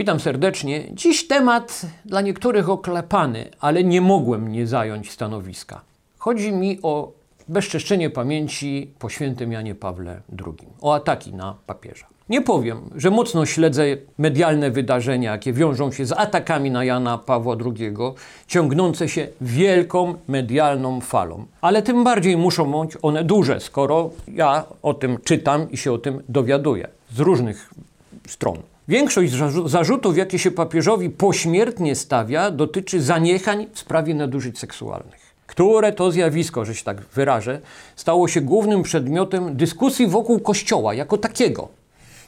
Witam serdecznie. Dziś temat dla niektórych oklepany, ale nie mogłem nie zająć stanowiska. Chodzi mi o bezczeszczenie pamięci po świętym Janie Pawle II, o ataki na papieża. Nie powiem, że mocno śledzę medialne wydarzenia, jakie wiążą się z atakami na Jana Pawła II, ciągnące się wielką medialną falą. Ale tym bardziej muszą być one duże, skoro ja o tym czytam i się o tym dowiaduję z różnych stron. Większość zarzutów, jakie się papieżowi pośmiertnie stawia, dotyczy zaniechań w sprawie nadużyć seksualnych które to zjawisko, że się tak wyrażę, stało się głównym przedmiotem dyskusji wokół Kościoła jako takiego.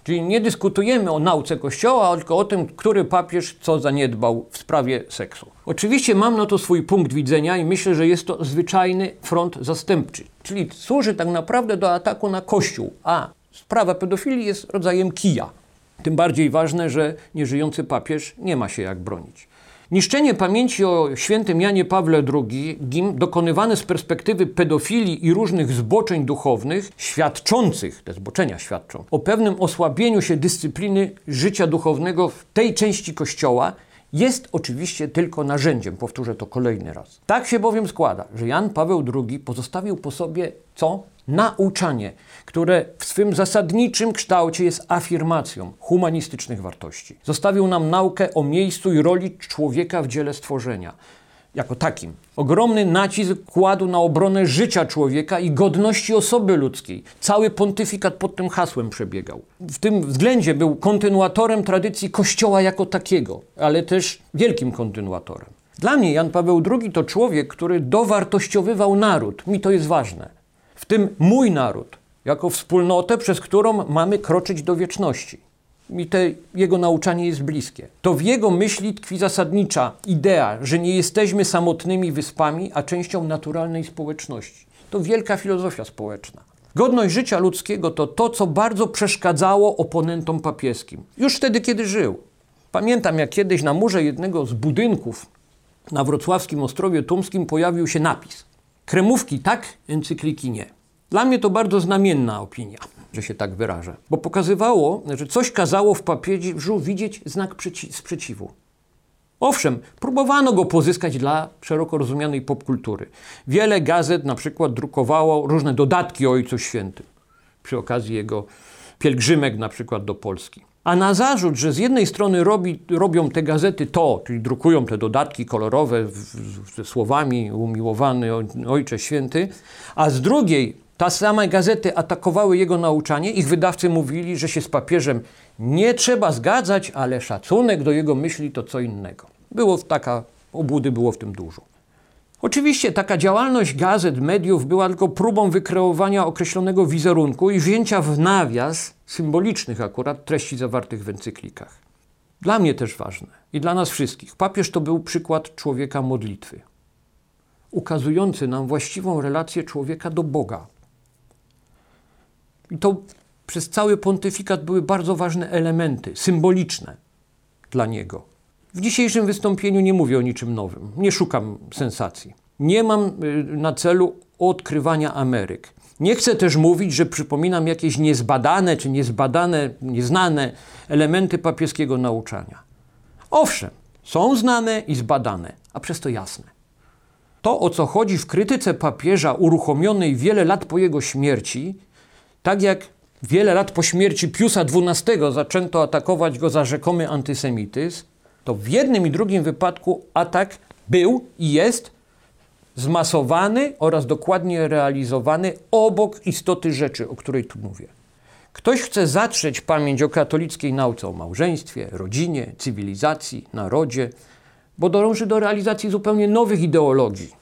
Czyli nie dyskutujemy o nauce Kościoła, tylko o tym, który papież co zaniedbał w sprawie seksu. Oczywiście mam na to swój punkt widzenia i myślę, że jest to zwyczajny front zastępczy, czyli służy tak naprawdę do ataku na Kościół, a sprawa pedofilii jest rodzajem kija. Tym bardziej ważne, że nieżyjący papież nie ma się jak bronić. Niszczenie pamięci o świętym Janie Pawle II, dokonywane z perspektywy pedofilii i różnych zboczeń duchownych, świadczących, te zboczenia świadczą, o pewnym osłabieniu się dyscypliny życia duchownego w tej części Kościoła, jest oczywiście tylko narzędziem, powtórzę to kolejny raz. Tak się bowiem składa, że Jan Paweł II pozostawił po sobie co? Nauczanie, które w swym zasadniczym kształcie jest afirmacją humanistycznych wartości. Zostawił nam naukę o miejscu i roli człowieka w dziele stworzenia jako takim. Ogromny nacisk kładł na obronę życia człowieka i godności osoby ludzkiej. Cały pontyfikat pod tym hasłem przebiegał. W tym względzie był kontynuatorem tradycji Kościoła jako takiego, ale też wielkim kontynuatorem. Dla mnie Jan Paweł II to człowiek, który dowartościowywał naród. Mi to jest ważne. W tym mój naród, jako wspólnotę, przez którą mamy kroczyć do wieczności mi te jego nauczanie jest bliskie. To w jego myśli tkwi zasadnicza idea, że nie jesteśmy samotnymi wyspami, a częścią naturalnej społeczności. To wielka filozofia społeczna. Godność życia ludzkiego to to, co bardzo przeszkadzało oponentom papieskim. Już wtedy, kiedy żył. Pamiętam, jak kiedyś na murze jednego z budynków na wrocławskim Ostrowie Tumskim pojawił się napis: Kremówki tak, encykliki nie. Dla mnie to bardzo znamienna opinia że się tak wyrażę. Bo pokazywało, że coś kazało w papieżu widzieć znak sprzeciwu. Owszem, próbowano go pozyskać dla szeroko rozumianej popkultury. Wiele gazet na przykład drukowało różne dodatki o Ojcu Świętym przy okazji jego pielgrzymek na przykład do Polski. A na zarzut, że z jednej strony robi, robią te gazety to, czyli drukują te dodatki kolorowe ze słowami umiłowany Ojcze Święty, a z drugiej ta same gazety atakowały jego nauczanie. Ich wydawcy mówili, że się z papieżem nie trzeba zgadzać, ale szacunek do jego myśli to co innego. Było taka, obłudy było w tym dużo. Oczywiście taka działalność gazet, mediów była tylko próbą wykreowania określonego wizerunku i wzięcia w nawias symbolicznych akurat treści zawartych w encyklikach. Dla mnie też ważne i dla nas wszystkich. Papież to był przykład człowieka modlitwy, ukazujący nam właściwą relację człowieka do Boga, i to przez cały pontyfikat były bardzo ważne elementy, symboliczne dla niego. W dzisiejszym wystąpieniu nie mówię o niczym nowym, nie szukam sensacji. Nie mam y, na celu odkrywania Ameryk. Nie chcę też mówić, że przypominam jakieś niezbadane czy niezbadane, nieznane elementy papieskiego nauczania. Owszem, są znane i zbadane, a przez to jasne. To, o co chodzi w krytyce papieża uruchomionej wiele lat po jego śmierci, tak jak wiele lat po śmierci Piusa XII zaczęto atakować go za rzekomy antysemityzm, to w jednym i drugim wypadku atak był i jest zmasowany oraz dokładnie realizowany obok istoty rzeczy, o której tu mówię. Ktoś chce zatrzeć pamięć o katolickiej nauce o małżeństwie, rodzinie, cywilizacji, narodzie, bo dąży do realizacji zupełnie nowych ideologii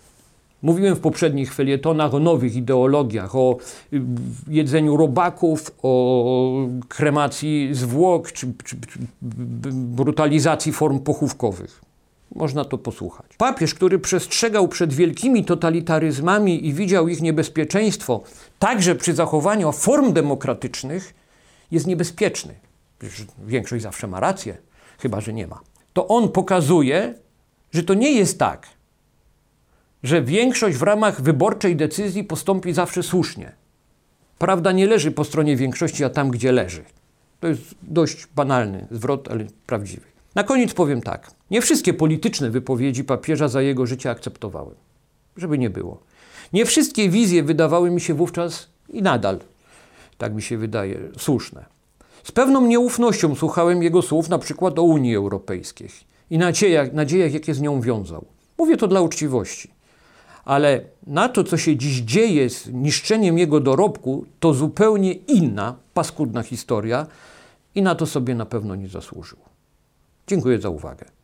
Mówiłem w poprzednich felietonach o nowych ideologiach, o y, jedzeniu robaków, o kremacji zwłok czy, czy, czy brutalizacji form pochówkowych. Można to posłuchać. Papież, który przestrzegał przed wielkimi totalitaryzmami i widział ich niebezpieczeństwo, także przy zachowaniu form demokratycznych, jest niebezpieczny. Większość zawsze ma rację, chyba że nie ma. To on pokazuje, że to nie jest tak, że większość w ramach wyborczej decyzji postąpi zawsze słusznie. Prawda nie leży po stronie większości, a tam, gdzie leży. To jest dość banalny zwrot, ale prawdziwy. Na koniec powiem tak. Nie wszystkie polityczne wypowiedzi papieża za jego życia akceptowałem. Żeby nie było. Nie wszystkie wizje wydawały mi się wówczas i nadal, tak mi się wydaje, słuszne. Z pewną nieufnością słuchałem jego słów na przykład o Unii Europejskiej i nadziejach, nadziejach jakie z nią wiązał. Mówię to dla uczciwości. Ale na to, co się dziś dzieje z niszczeniem jego dorobku, to zupełnie inna, paskudna historia i na to sobie na pewno nie zasłużył. Dziękuję za uwagę.